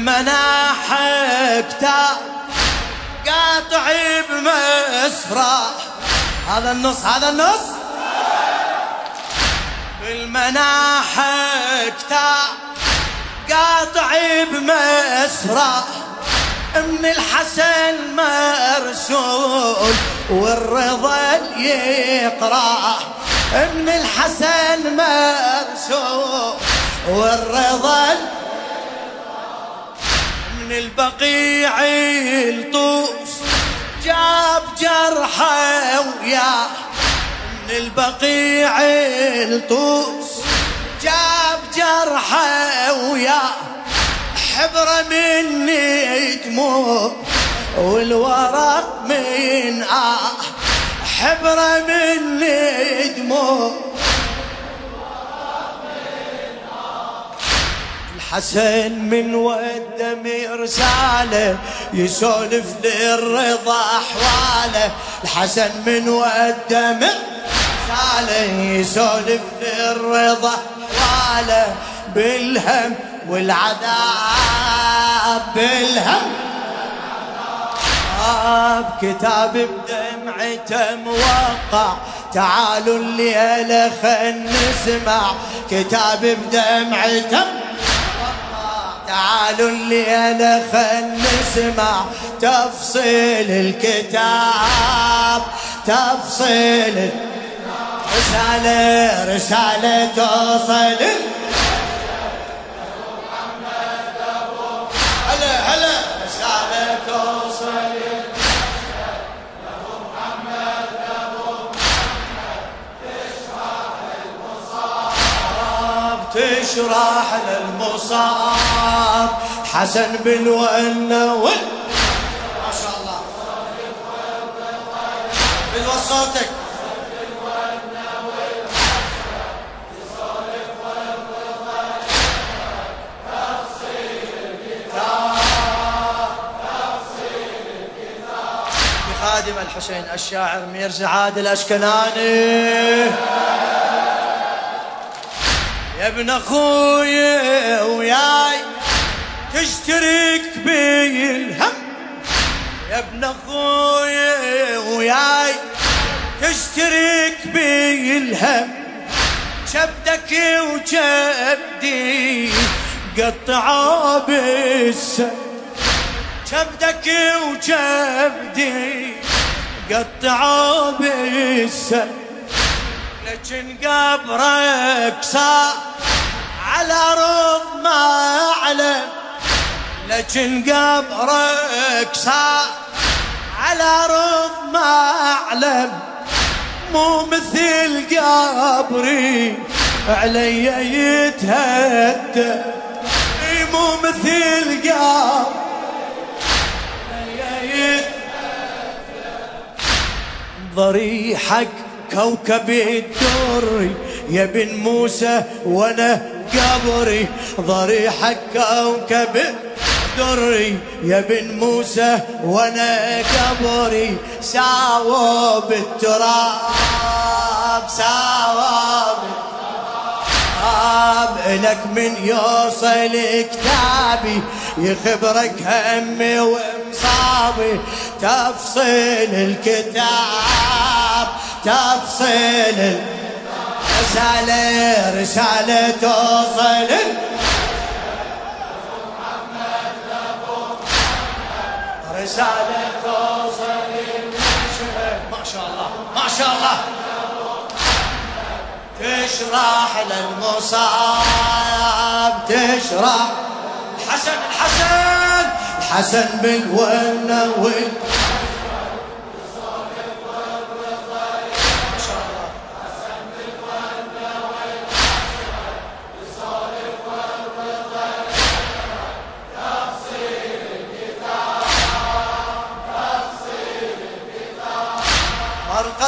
بالمناح كتاب قاطع بمسرح. هذا النص هذا النص؟ بالمناح كتاب قاطع بمسرح. من الحسن مرسول والرضا يقرا من الحسن مرسول والرضا من البقيع الطوس. جاب جرحه وياه من البقيع الطوس. جاب جرحه وياه حبره مني دموع والورق من آه. حبره مني دموع الحسن من ودم رساله يسولف للرضا أحواله. الحسن من ودم رساله يسولف للرضا أحواله. بالهم والعذاب بالهم كتاب بدمعته موقع تعالوا الليلة خل نسمع. كتاب بدمعته تعالوا الليلة خل نسمع تفصيل الكتاب تفصيل رسالة رسالة توصل. تشرح للمصاب. حسن بن والنول ما شاء الله. بالوص صوتك. خادم الحسين الشاعر ميرزا عادل الأشكناني. يا ابن أخوي وياي تشترك بي الهم يا ابن أخوي وياي تشترك بي الهم كبدك وكبدي قطعوا بالسم كبدك وكبدي قطعوا بالسم لكن قبرك صار على رض ما أعلم. لكن قبرك صار على رض ما أعلم. مو مثل قبري علي يتهدى. مو مثل قبري ضريحك كوكب الدري يا بن موسى وأنا قبري. ضريحك كوكب دري يا بن موسى وأنا قبري. ساووا بالتراب ساووا بالتراب. لك من يوصل كتابي يخبرك همي ومصابي. تفصيل الكتاب. تفصيل. رسالة رسالة توصل. رسالة توصل. ما شاء الله ما شاء الله. تشرح للمصاب تشرح. الحسن الحسن الحسن بالونه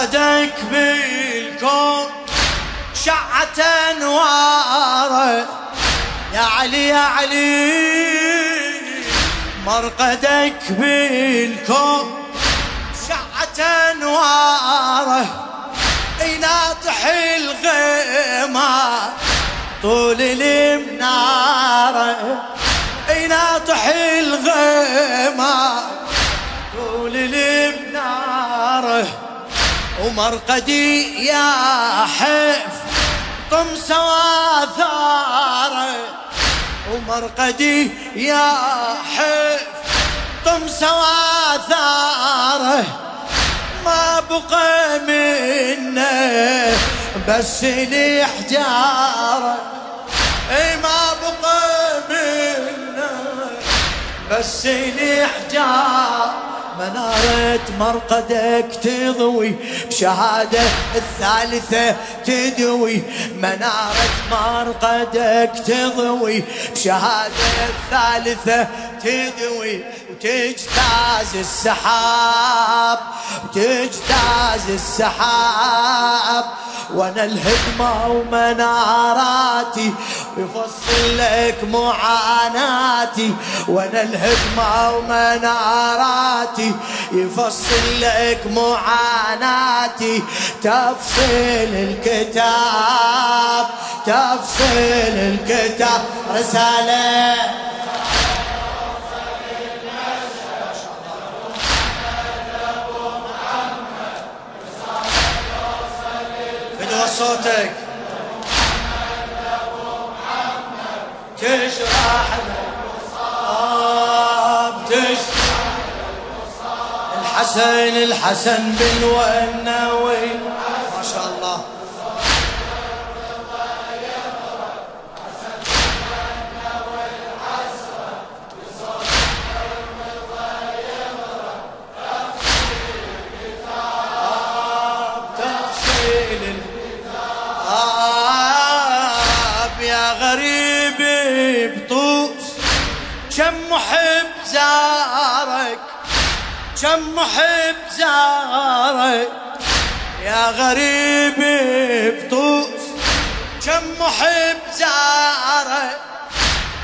مرقدك بالكون شعت انواره يا علي يا علي مرقدك بالكون شعت انواره يناطح الغمار طول المناره يناطح الغمار ومرقدي يا حف طم سواثاره ومرقدي يا حف طم سواثاره ما بقى منه بس الحجاره إي ما بقى منه بس الحجاره منارة مرقدك تضوي بشهادة الثالثة تدوي. منارة مرقدك تضوي بشهادة الثالثة تدوي. وتجتاز السحاب وتجتاز السحاب. وأنا الهدمة ومناراتي بفصل لك معاناتي. وأنا الهدمة ومناراتي يفصل لك معاناتي. تفصيل الكتاب تفصيل الكتاب رسالة صوتك. تشرح الصاب تشرح الحسن الحسن بن والنوي يا غريب بطوس. كم محب زارك كم محب زارك. يا غريب بطوس كم محب زارك.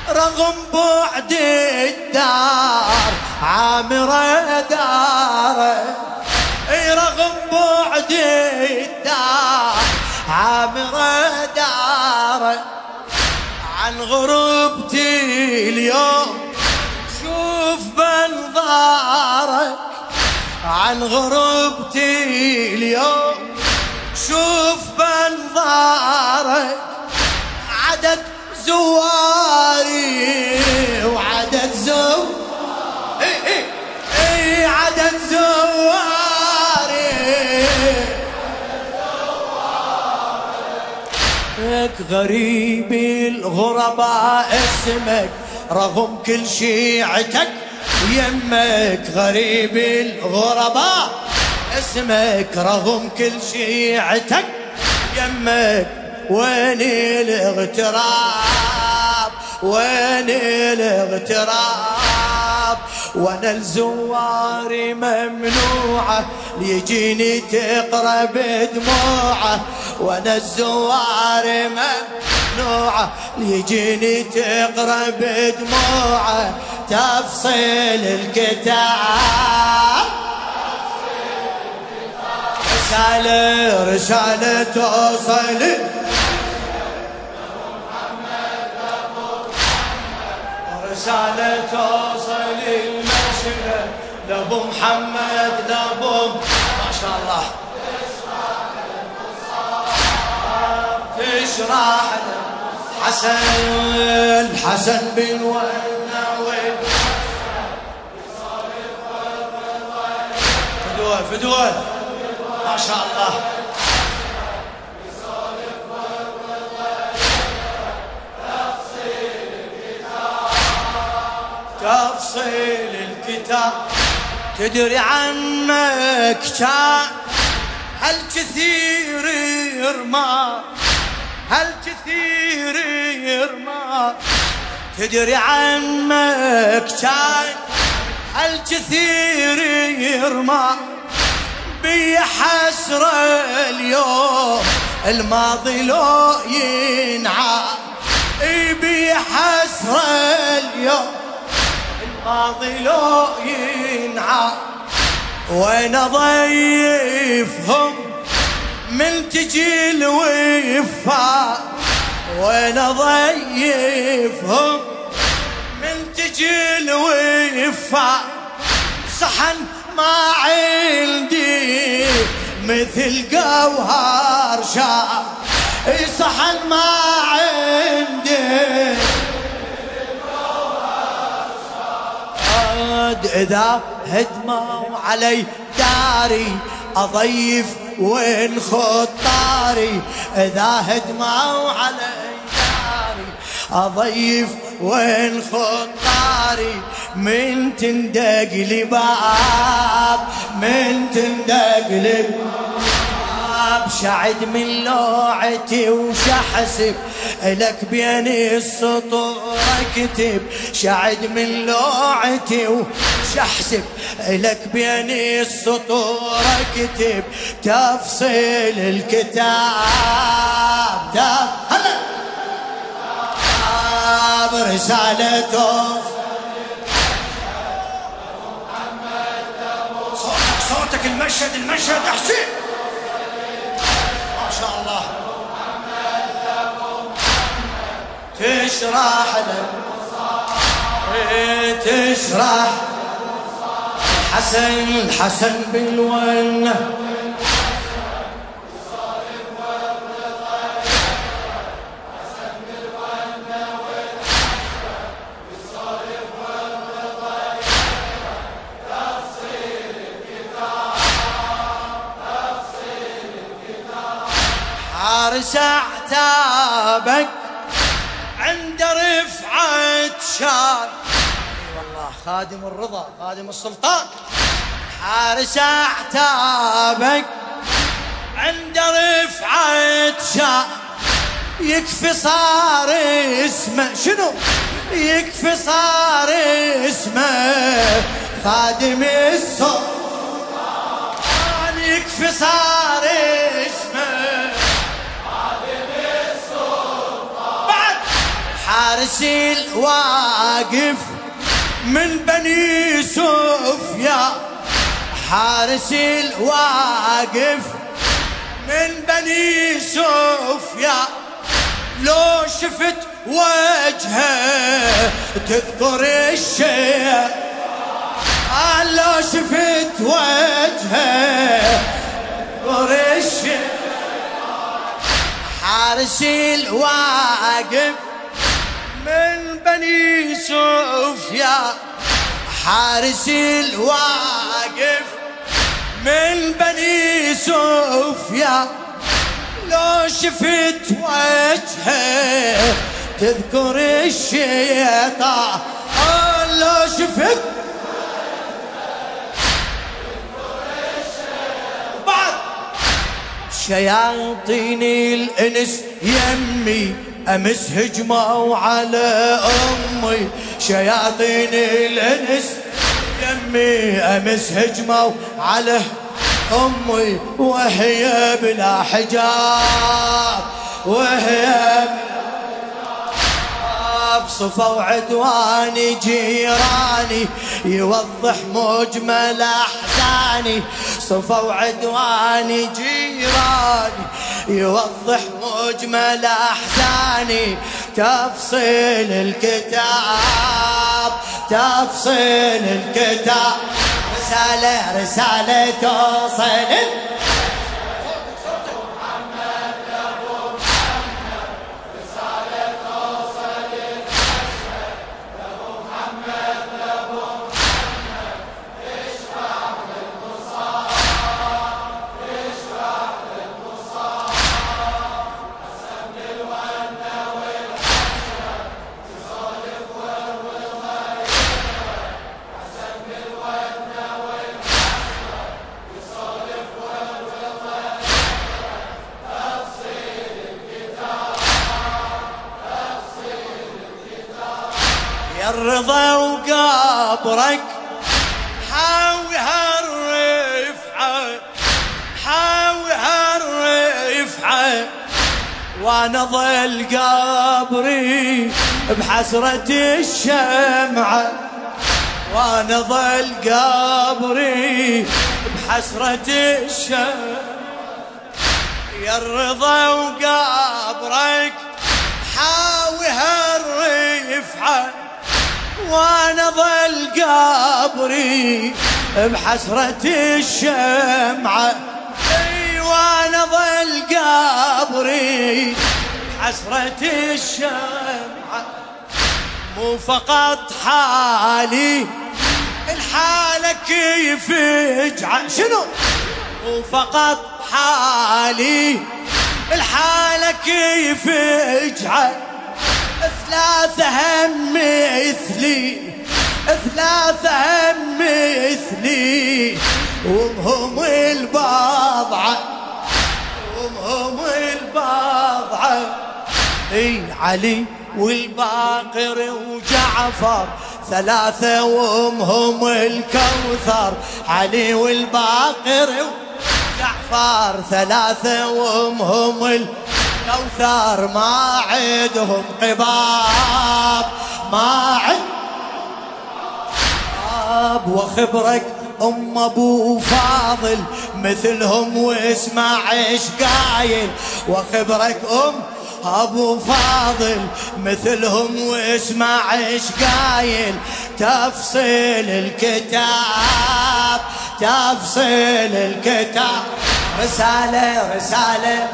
رغم بعد الدار عامرة دارك. إي رغم بعد الدار عامرة غربتي اليوم. شوف بنظارك عن غربتي اليوم. شوف بنظارك عدد زواري غريب الغرباء اسمك رغم كل شيعتك يمك. غريب الغرباء اسمك رغم كل شيعتك يمك. وين الاغتراب؟ وين الاغتراب؟ وأنا الزوار ممنوعة ليجيني تقرب دموعة. وأنا الزوار ممنوعه ليجيني تقرب دموعه تفصيل الكتاب رسالة رسالة توصل. رسالة توصل المشهد. لأبو محمد لابو ما شاء الله. تشرح حسن حسن بن والنوي فدوه فدوه ما شاء الله. تفصيل الكتاب. تدري عنك كان هل كثير يرمى هل كثير يرمى؟ تدري كان هل كثير يرمى؟ بي حسرة اليوم الماضي لو ينعاد بي حسرة اليوم الماضي لو ينعاد وين ضيفهم من تجي الوفا وين ضيفهم من تجي الوفا صحن ما عندي مثل جوهر شاب صحن ما عندي إذا هدموا علي داري أضيف وين خطاري إذا هدموا علي داري أضيف وين خطاري من تندق لي باب من تندق لي باب شعد من لوعتي وشحسب لك بين السطور اكتب شعد من لوعتي وشحسب لك بين السطور اكتب تفصيل الكتاب هلا! رسالته. صوتك المشهد المشهد أحسن! تشرح له تشرح. حسن الحسن بالونه حارس اعتابك. رفعة شان والله خادم الرضا خادم السلطان. حارس أعتابك عند رفعة شان يكفي صار اسمه شنو؟ يكفي صار اسمه خادم السلطان. يكفي صار حارس الواقف من بني سفيا حارس الواقف من بني سفيا لو شفت وجهه تذكر الشيء لو شفت وجهه تذكر الشيء حارس الواقف بني سفيا حارس الواقف من بني سفيا لو شفت وجهه تذكر الشيطان لو شفت. بعد شياطين الإنس يمي أمس هجموا على أمي. شياطين الإنس. يمي أمس هجموا على أمي. وهي بلا حجاب. وهي صفوا عدواني جيراني يوضح مجمل أحزاني. صفوا عدواني جيراني يوضح مجمل أحزاني. تفصيل الكتاب تفصيل الكتاب. رسالة رسالة توصل. الرضا وقبرك. حاوي هالرفعة حاوي هالرفعة. وأنا ظل قبري بحسرة الشمعة. وأنا ظل قبري بحسرة الشمعة. يا الرضا وقبرك حاوي هالرفعة. وأنا ظل قبري بحسرة الشمعة. وأنا ظل قبري بحسرة الشمعة. مو فقط حالي الحالة كيف اجعل شنو؟ مو فقط حالي الحالة كيف اجعل ثلاثة هم مثلي ثلاثة هم مثلي وهم البضعة وهم البضعة. إي علي والباقر وجعفر ثلاثة وامهم الكوثر. علي والباقر وجعفر ثلاثة وامهم الكوثر ما عندهم قباب ما عندهم وخبرك أم أبو فاضل مثلهم واسمع إيش قايل. وخبرك أم أبو فاضل مثلهم واسمع إيش قايل. تفصيل الكتاب تفصيل الكتاب. رسالة رسالة.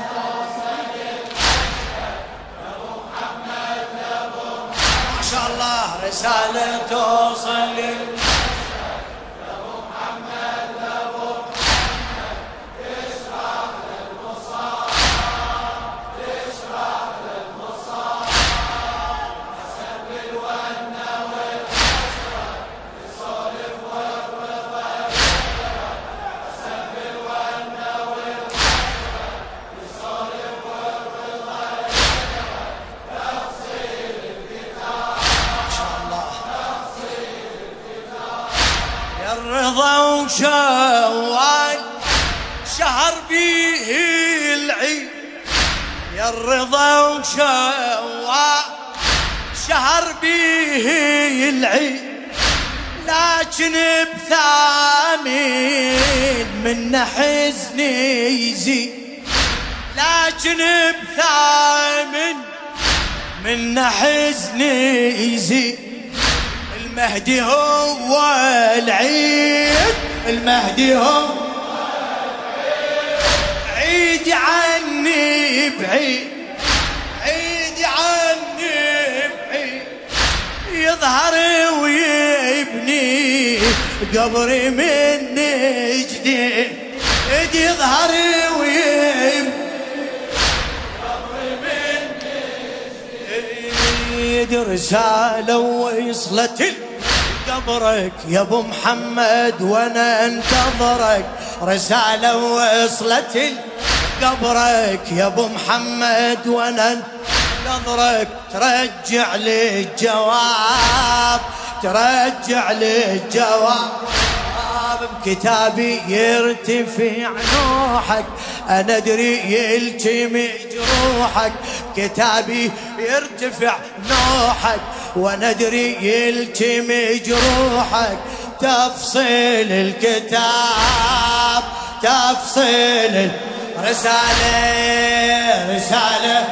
رسالة توصل وشوال شهر بيه العيد يا الرضا وشوال شهر بيه العيد. لكن بثامن من حزني يزيد. لكن بثامن من حزني يزيد. المهدي هو العيد. المهدي هو عيد عني بعيد عيد عني بعيد. يظهر ويبني قبري من جديد. يظهر ويبني رسالة وصلت قبرك يا أبو محمد وأنا أنتظرك. رسالة وصلت قبرك يا أبو محمد وأنا أنتظرك. ترجع لي الجواب ترجع لي الجواب. بكتابي يرتفع نوحك أنا أدري يلتمي جروحك. كتابي يرتفع نوحك. وندري يلتم جروحك. تفصيل الكتاب تفصيل الرسالة رسالة